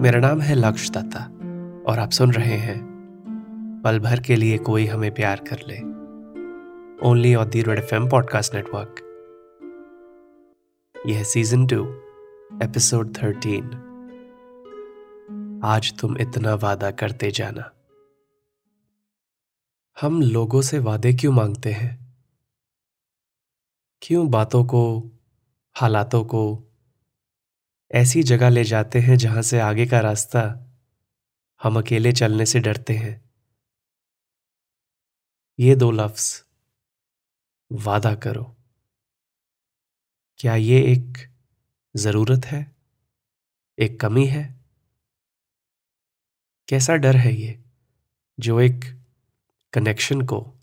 मेरा नाम है लक्ष्य दत्ता और आप सुन रहे हैं। पल भर के लिए कोई हमें प्यार कर ले। Only on the red FM podcast network यह सीज़न टू एपिसोड थर्टीन आज तुम इतना वादा करते जाना। हम लोगों से वादे क्यों मांगते हैं? क्यों बातों को, हालातों को ऐसी जगह ले जाते हैं जहाँ से आगे का रास्ता हम अकेले चलने से डरते हैं। ये दो लफ्ज, वादा करो। क्या ये एक ज़रूरत है? एक कमी है? कैसा डर है ये, जो एक कनेक्शन को,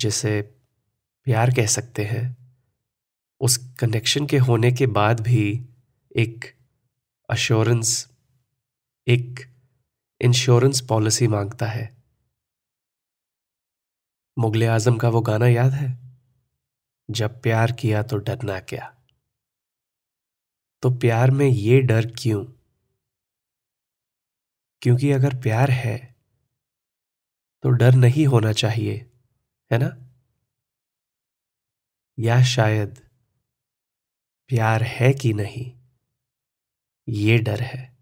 जिसे प्यार कह सकते हैं, उस कनेक्शन के होने के बाद भी एक अश्योरेंस एक इंश्योरेंस पॉलिसी माँगता है। मुगले आज़म का वो गाना याद है? जब प्यार किया तो डरना क्या। तो प्यार में ये डर क्यों? क्योंकि अगर प्यार है तो डर नहीं होना चाहिए, है ना? या शायद प्यार है कि नहीं? ये डर है।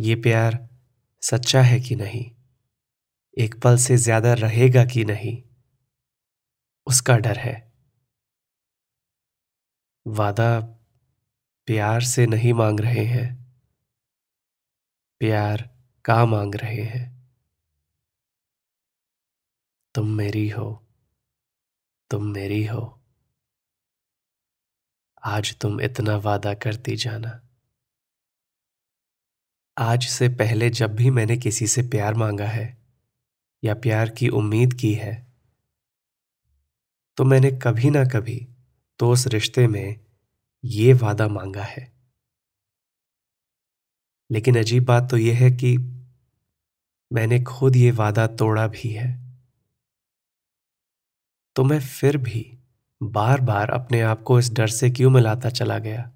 ये प्यार सच्चा है कि नहीं? एक पल से ज़्यादा रहेगा कि नहीं? उसका डर है। वादा प्यार से नहीं मांग रहे हैं। प्यार का मांग रहे हैं। तुम मेरी हो। तुम मेरी हो। आज तुम इतना वादा करती जाना। आज से पहले जब भी मैंने किसी से प्यार मांगा है, या प्यार की उम्मीद की है तो मैंने कभी ना कभी तो उस रिश्ते में ये वादा मांगा है। लेकिन अजीब बात तो यह है कि मैंने खुद ये वादा तोड़ा भी है। तो मैं फिर भी बार बार अपने आप को इस डर से क्यों मिलाता चला गया?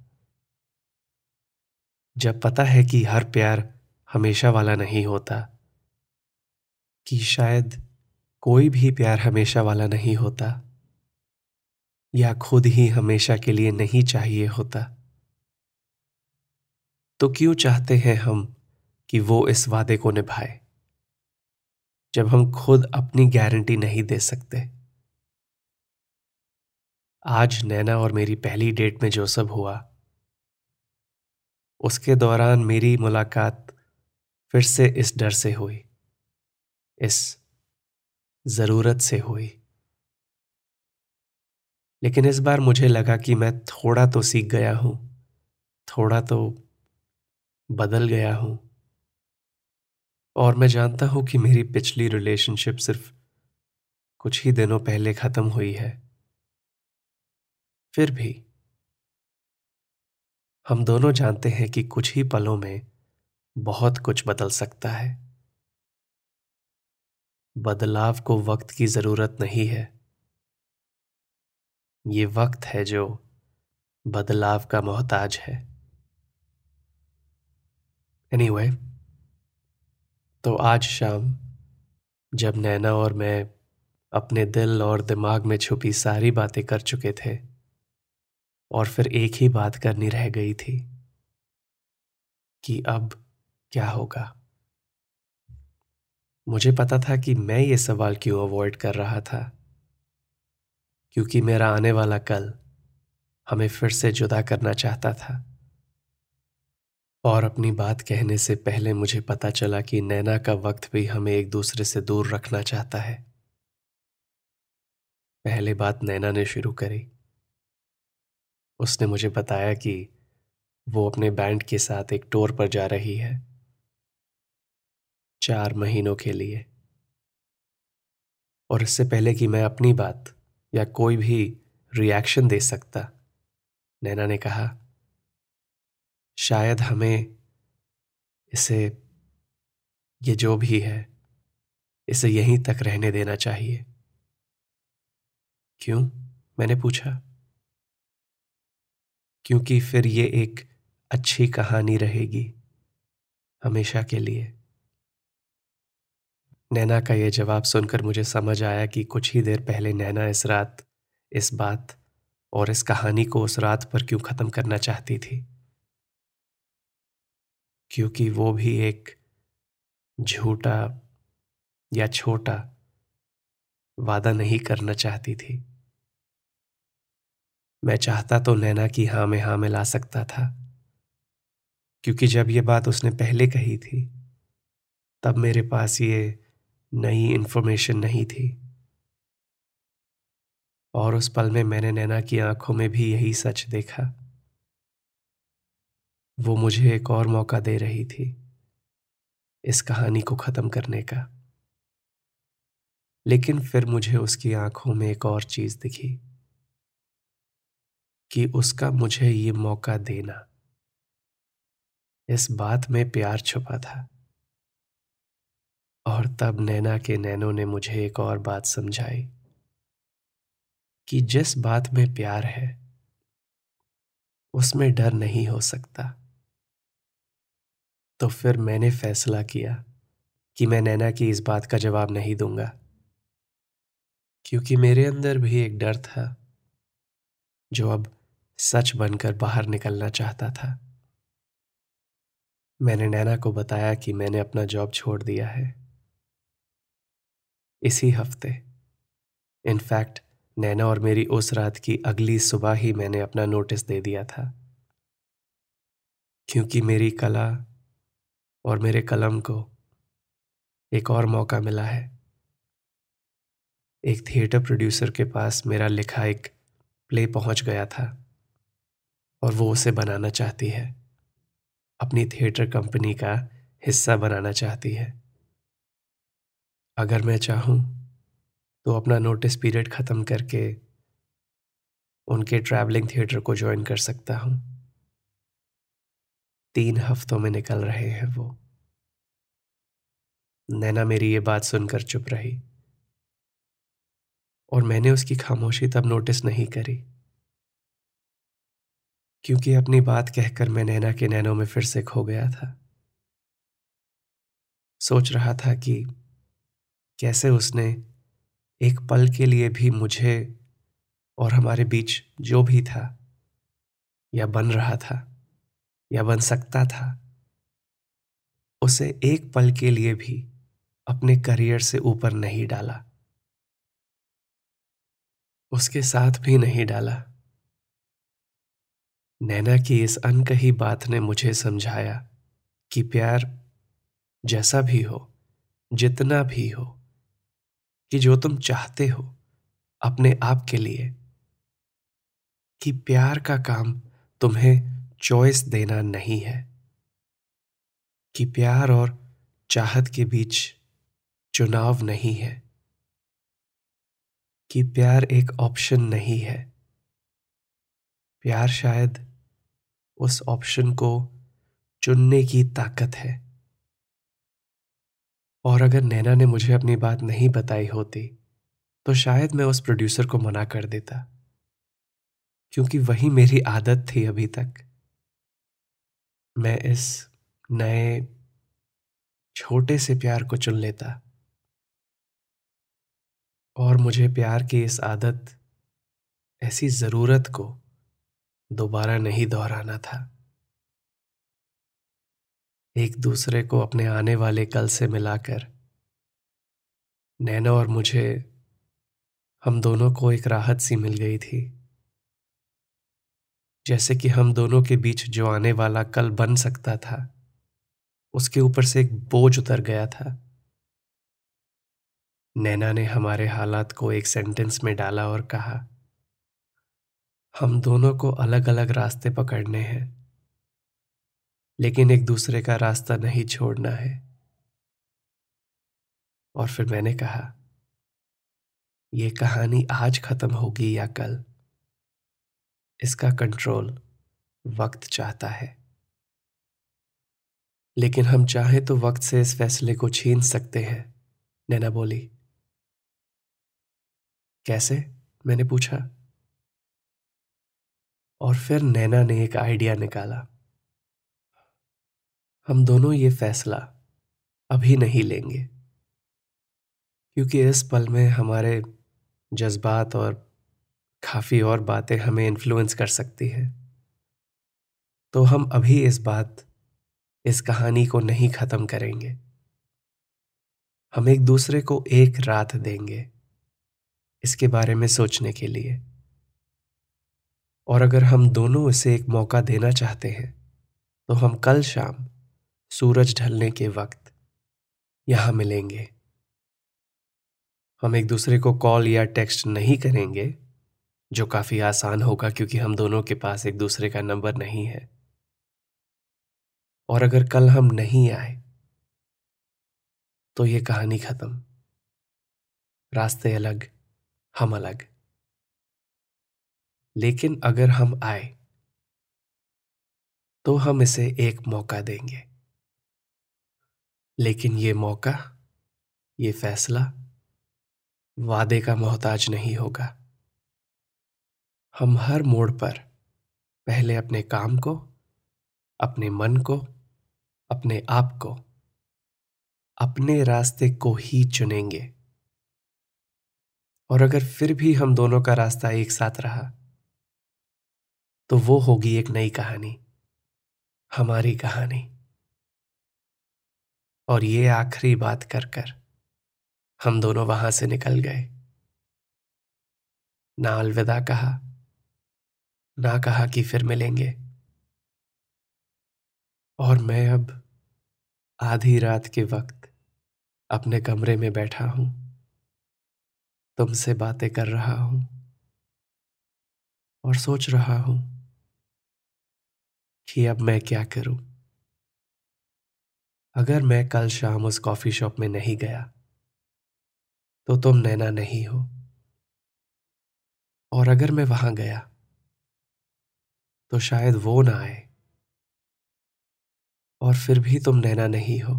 जब पता है कि हर प्यार हमेशा वाला नहीं होता, कि शायद कोई भी प्यार हमेशा वाला नहीं होता, या खुद ही हमेशा के लिए नहीं चाहिए होता तो क्यों चाहते हैं हम कि वो इस वादे को निभाए, जब हम खुद अपनी गारंटी नहीं दे सकते? आज नैना और मेरी पहली डेट में जो सब हुआ, उसके दौरान मेरी मुलाकात फिर से इस डर से हुई, इस ज़रूरत से हुई। लेकिन इस बार मुझे लगा कि मैं थोड़ा तो सीख गया हूँ, थोड़ा तो बदल गया हूँ। और मैं जानता हूँ कि मेरी पिछली रिलेशनशिप सिर्फ़ कुछ ही दिनों पहले खत्म हुई है। फिर भी हम दोनों जानते हैं कि कुछ ही पलों में बहुत कुछ बदल सकता है। बदलाव को वक्त की ज़रूरत नहीं है। ये वक्त है जो बदलाव का मोहताज है। एनीवे anyway, तो आज शाम जब नैना और मैं अपने दिल और दिमाग में छुपी सारी बातें कर चुके थे और फिर एक ही बात करनी रह गई थी कि अब क्या होगा। मुझे पता था कि मैं ये सवाल क्यों अवॉइड कर रहा था। क्योंकि मेरा आने वाला कल हमें फिर से जुदा करना चाहता था। और अपनी बात कहने से पहले मुझे पता चला कि नैना का वक्त भी हमें एक दूसरे से दूर रखना चाहता है। पहले बात नैना ने शुरू करी। उसने मुझे बताया कि वो अपने बैंड के साथ एक टूर पर जा रही है। चार महीनों के लिए। और इससे पहले कि मैं अपनी बात या कोई भी रिएक्शन दे सकता, नैना ने कहा, शायद हमें इसे, ये जो भी है, इसे यहीं तक रहने देना चाहिए। क्यों? मैंने पूछा। क्योंकि फिर ये एक अच्छी कहानी रहेगी हमेशा के लिए। नैना का यह जवाब सुनकर मुझे समझ आया कि कुछ ही देर पहले नैना इस रात, इस बात और इस कहानी को उस रात पर क्यों खत्म करना चाहती थी? क्योंकि वो भी एक झूठा या छोटा वादा नहीं करना चाहती थी। मैं चाहता तो नैना की हाँ में हाँ ला सकता था। क्योंकि जब ये बात उसने पहले कही थी, तब मेरे पास ये नई इन्फॉर्मेशन नहीं थी। और उस पल में मैंने नैना की आँखों में भी यही सच देखा। वो मुझे एक और मौका दे रही थी, इस कहानी को खत्म करने का। लेकिन फिर मुझे उसकी आँखों में एक और चीज़ दिखी। कि उसका मुझे ये मौका देना। इस बात में प्यार छुपा था। और तब नैना के नैनों ने मुझे एक और बात समझाई कि जिस बात में प्यार है, उसमें डर नहीं हो सकता। तो फिर मैंने फैसला किया कि मैं नैना की इस बात का जवाब नहीं दूँगा, क्योंकि मेरे अंदर भी एक डर था। जो अब सच बनकर बाहर निकलना चाहता था। मैंने नैना को बताया कि मैंने अपना जॉब छोड़ दिया है। इसी हफ़्ते, इनफैक्ट, नैना और मेरी उस रात की अगली सुबह ही मैंने अपना नोटिस दे दिया था। क्योंकि मेरी कला और मेरे कलम को एक और मौका मिला है। एक थिएटर प्रोड्यूसर के पास मेरा लिखा एक प्ले पहुँच गया था। और वो उसे बनाना चाहती है। अपनी थिएटर कंपनी का हिस्सा बनाना चाहती है। अगर मैं चाहूँ तो अपना नोटिस पीरियड ख़त्म करके उनके ट्रैवलिंग थिएटर को ज्वाइन कर सकता हूँ। तीन हफ्तों में निकल रहे हैं वो। नैना मेरी ये बात सुनकर चुप रही। और मैंने उसकी खामोशी तब नोटिस नहीं करी। क्योंकि अपनी बात कहकर मैं नैना के नैनों में फिर से खो गया था। सोच रहा था कि कैसे उसने एक पल के लिए भी मुझे और हमारे बीच जो भी था, या बन रहा था, या बन सकता था, उसे एक पल के लिए भी अपने करियर से ऊपर नहीं डाला। उसके साथ भी नहीं डाला। नैना की इस अनकही बात ने मुझे समझाया कि प्यार जैसा भी हो, जितना भी हो, कि जो तुम चाहते हो अपने आप के लिए, कि प्यार का काम तुम्हें चॉइस देना नहीं है, कि प्यार और चाहत के बीच चुनाव नहीं है। कि प्यार एक ऑप्शन नहीं है। प्यार शायद उस ऑप्शन को चुनने की ताकत है। और अगर नैना ने मुझे अपनी बात नहीं बताई होती तो शायद मैं उस प्रोड्यूसर को मना कर देता। क्योंकि वही मेरी आदत थी अभी तक। मैं इस नए, छोटे से प्यार को चुन लेता। और मुझे प्यार की इस आदत, ऐसी ज़रूरत को दोबारा नहीं दोहराना था। एक दूसरे को अपने आने वाले कल से मिलाकर, नैनो और मुझे, हम दोनों को एक राहत सी मिल गई थी। जैसे कि हम दोनों के बीच जो आने वाला कल बन सकता था, उसके ऊपर से एक बोझ उतर गया था। नैना ने हमारे हालात को एक सेंटेंस में डाला और कहा, हम दोनों को अलग अलग रास्ते पकड़ने हैं, लेकिन एक दूसरे का रास्ता नहीं छोड़ना है। और फिर मैंने कहा यह कहानी आज खत्म होगी या कल? इसका कंट्रोल वक्त चाहता है। लेकिन हम चाहें तो वक्त से इस फैसले को छीन सकते हैं। नैना बोली कैसे? मैंने पूछा। और फिर नैना ने एक आइडिया निकाला। हम दोनों ये फैसला अभी नहीं लेंगे। क्योंकि इस पल में हमारे जज्बात और काफ़ी और बातें हमें इन्फ्लुएंस कर सकती हैं। तो हम अभी इस बात, इस कहानी को नहीं ख़त्म करेंगे। हम एक दूसरे को एक रात देंगे। इसके बारे में सोचने के लिए। और अगर हम दोनों इसे एक मौका देना चाहते हैं तो हम कल शाम सूरज ढलने के वक्त यहाँ मिलेंगे। हम एक दूसरे को कॉल या टेक्स्ट नहीं करेंगे, जो काफ़ी आसान होगा क्योंकि हम दोनों के पास एक दूसरे का नंबर नहीं है। और अगर कल हम नहीं आए तो ये कहानी खत्म। रास्ते अलग। हम अलग। लेकिन अगर हम आए तो हम इसे एक मौका देंगे। लेकिन ये मौका, ये फैसला, वादे का मोहताज नहीं होगा। हम हर मोड़ पर पहले अपने काम को, अपने मन को, अपने आप को, अपने रास्ते को ही चुनेंगे। और अगर फिर भी हम दोनों का रास्ता एक साथ रहा तो वो होगी एक नई कहानी, हमारी कहानी। और ये आखिरी बात कर कर हम दोनों वहाँ से निकल गए। ना अलविदा कहा, ना कहा कि फिर मिलेंगे। और मैं अब आधी रात के वक्त अपने कमरे में बैठा हूँ। तुमसे बातें कर रहा हूँ। और सोच रहा हूँ कि अब मैं क्या करूँ। अगर मैं कल शाम उस कॉफ़ी शॉप में नहीं गया तो तुम नैना नहीं हो। और अगर मैं वहाँ गया तो शायद वो ना आए। और फिर भी तुम नैना नहीं हो।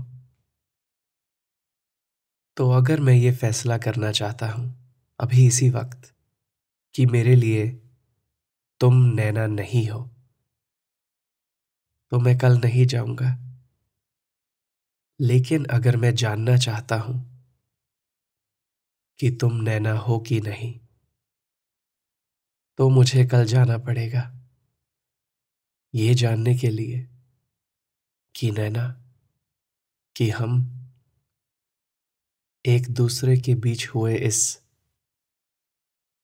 तो अगर मैं ये फैसला करना चाहता हूँ अभी इसी वक्त कि मेरे लिए तुम नैना नहीं हो। तो मैं कल नहीं जाऊँगा। लेकिन अगर मैं जानना चाहता हूँ कि तुम नैना हो कि नहीं तो मुझे कल जाना पड़ेगा। ये जानने के लिए कि नैना, कि हम एक दूसरे के बीच हुए इस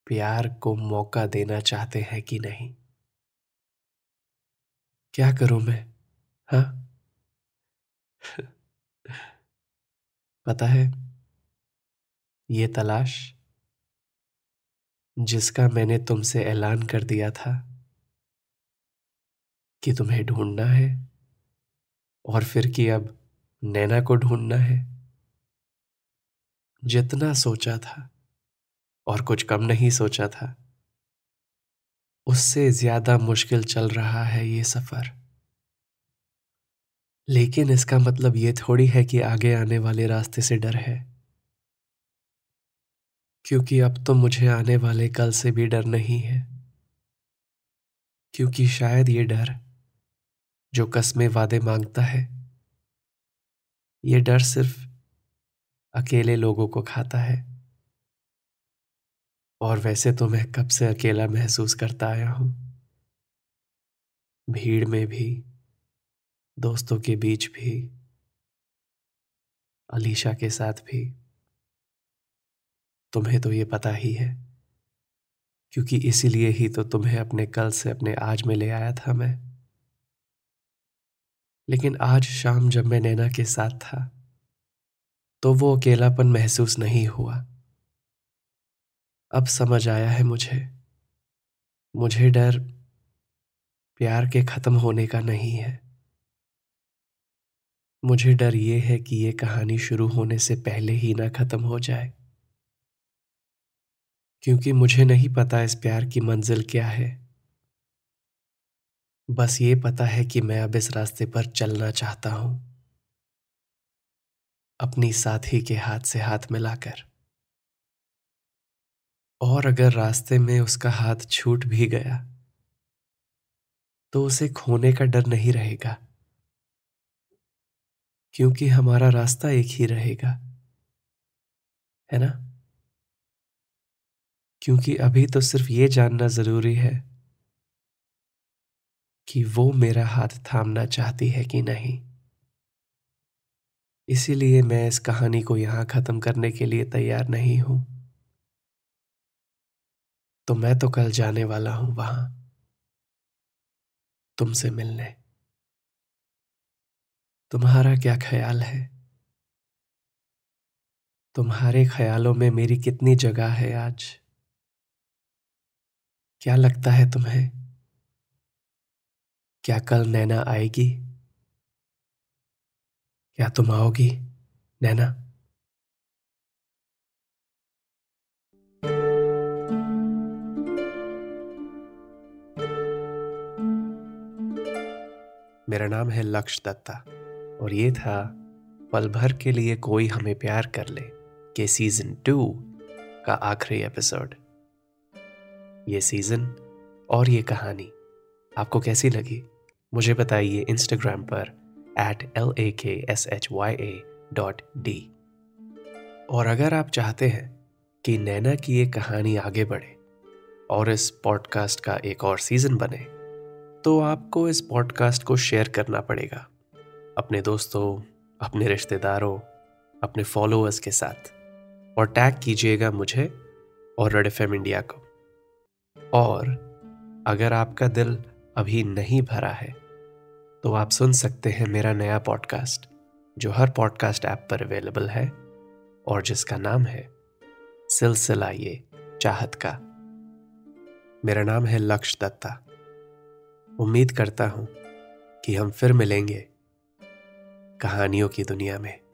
प्यार को मौका देना चाहते हैं कि नहीं? क्या करूँ मैं? हा? पता है, ये तलाश, जिसका मैंने तुमसे ऐलान कर दिया था कि तुम्हें ढूंढना है और फिर कि अब नैना को ढूंढना है, जितना सोचा था। और कुछ कम नहीं सोचा था। उससे ज़्यादा मुश्किल चल रहा है ये सफ़र। लेकिन इसका मतलब ये थोड़ी है कि आगे आने वाले रास्ते से डर है। क्योंकि अब तो मुझे आने वाले कल से भी डर नहीं है। क्योंकि शायद ये डर, जो कस्में वादे माँगता है, ये डर सिर्फ़ अकेले लोगों को खाता है। और वैसे तो मैं कब से अकेला महसूस करता आया हूँ। भीड़ में भी, दोस्तों के बीच भी, अलीशा के साथ भी। तुम्हें तो ये पता ही है, क्योंकि इसीलिए ही तो तुम्हें अपने कल से अपने आज में ले आया था मैं। लेकिन आज शाम जब मैं नैना के साथ था तो वो अकेलापन महसूस नहीं हुआ। अब समझ आया है मुझे। मुझे डर प्यार के खत्म होने का नहीं है। मुझे डर ये है कि ये कहानी शुरू होने से पहले ही ना खत्म हो जाए। क्योंकि मुझे नहीं पता इस प्यार की मंजिल क्या है। बस ये पता है कि मैं अब इस रास्ते पर चलना चाहता हूँ। अपनी साथी के हाथ से हाथ मिलाकर। और अगर रास्ते में उसका हाथ छूट भी गया तो उसे खोने का डर नहीं रहेगा। क्योंकि हमारा रास्ता एक ही रहेगा, है ना? क्योंकि अभी तो सिर्फ़ ये जानना ज़रूरी है कि वो मेरा हाथ थामना चाहती है कि नहीं। इसीलिए मैं इस कहानी को यहाँ खत्म करने के लिए तैयार नहीं हूँ। तो मैं तो कल जाने वाला हूँ वहाँ। तुमसे मिलने। तुम्हारा क्या ख्याल है? तुम्हारे ख्यालों में मेरी कितनी जगह है आज? क्या लगता है तुम्हें? क्या कल नैना आएगी? क्या तुम आओगी, नैना? मेरा नाम है लक्ष्य दत्ता और ये था पल भर के लिए कोई हमें प्यार कर ले के सीज़न टू का आखिरी एपिसोड ये सीज़न और ये कहानी, आपको कैसी लगी? मुझे बताइए इंस्टाग्राम पर at L A K S H Y A dot D और अगर आप चाहते हैं कि नैना की ये कहानी आगे बढ़े और इस पॉडकास्ट का एक और सीज़न बने तो आपको इस पॉडकास्ट को शेयर करना पड़ेगा। अपने दोस्तों, अपने रिश्तेदारों, अपने फॉलोअर्स के साथ। और टैग कीजिएगा मुझे और रेड एफ़ इंडिया को। और अगर आपका दिल अभी नहीं भरा है तो आप सुन सकते हैं मेरा नया पॉडकास्ट, जो हर पॉडकास्ट ऐप पर अवेलेबल है और जिसका नाम है सिलसिला ये चाहत का। मेरा नाम है लक्ष्य दत्ता। उम्मीद करता हूँ कि हम फिर मिलेंगे कहानियों की दुनिया में।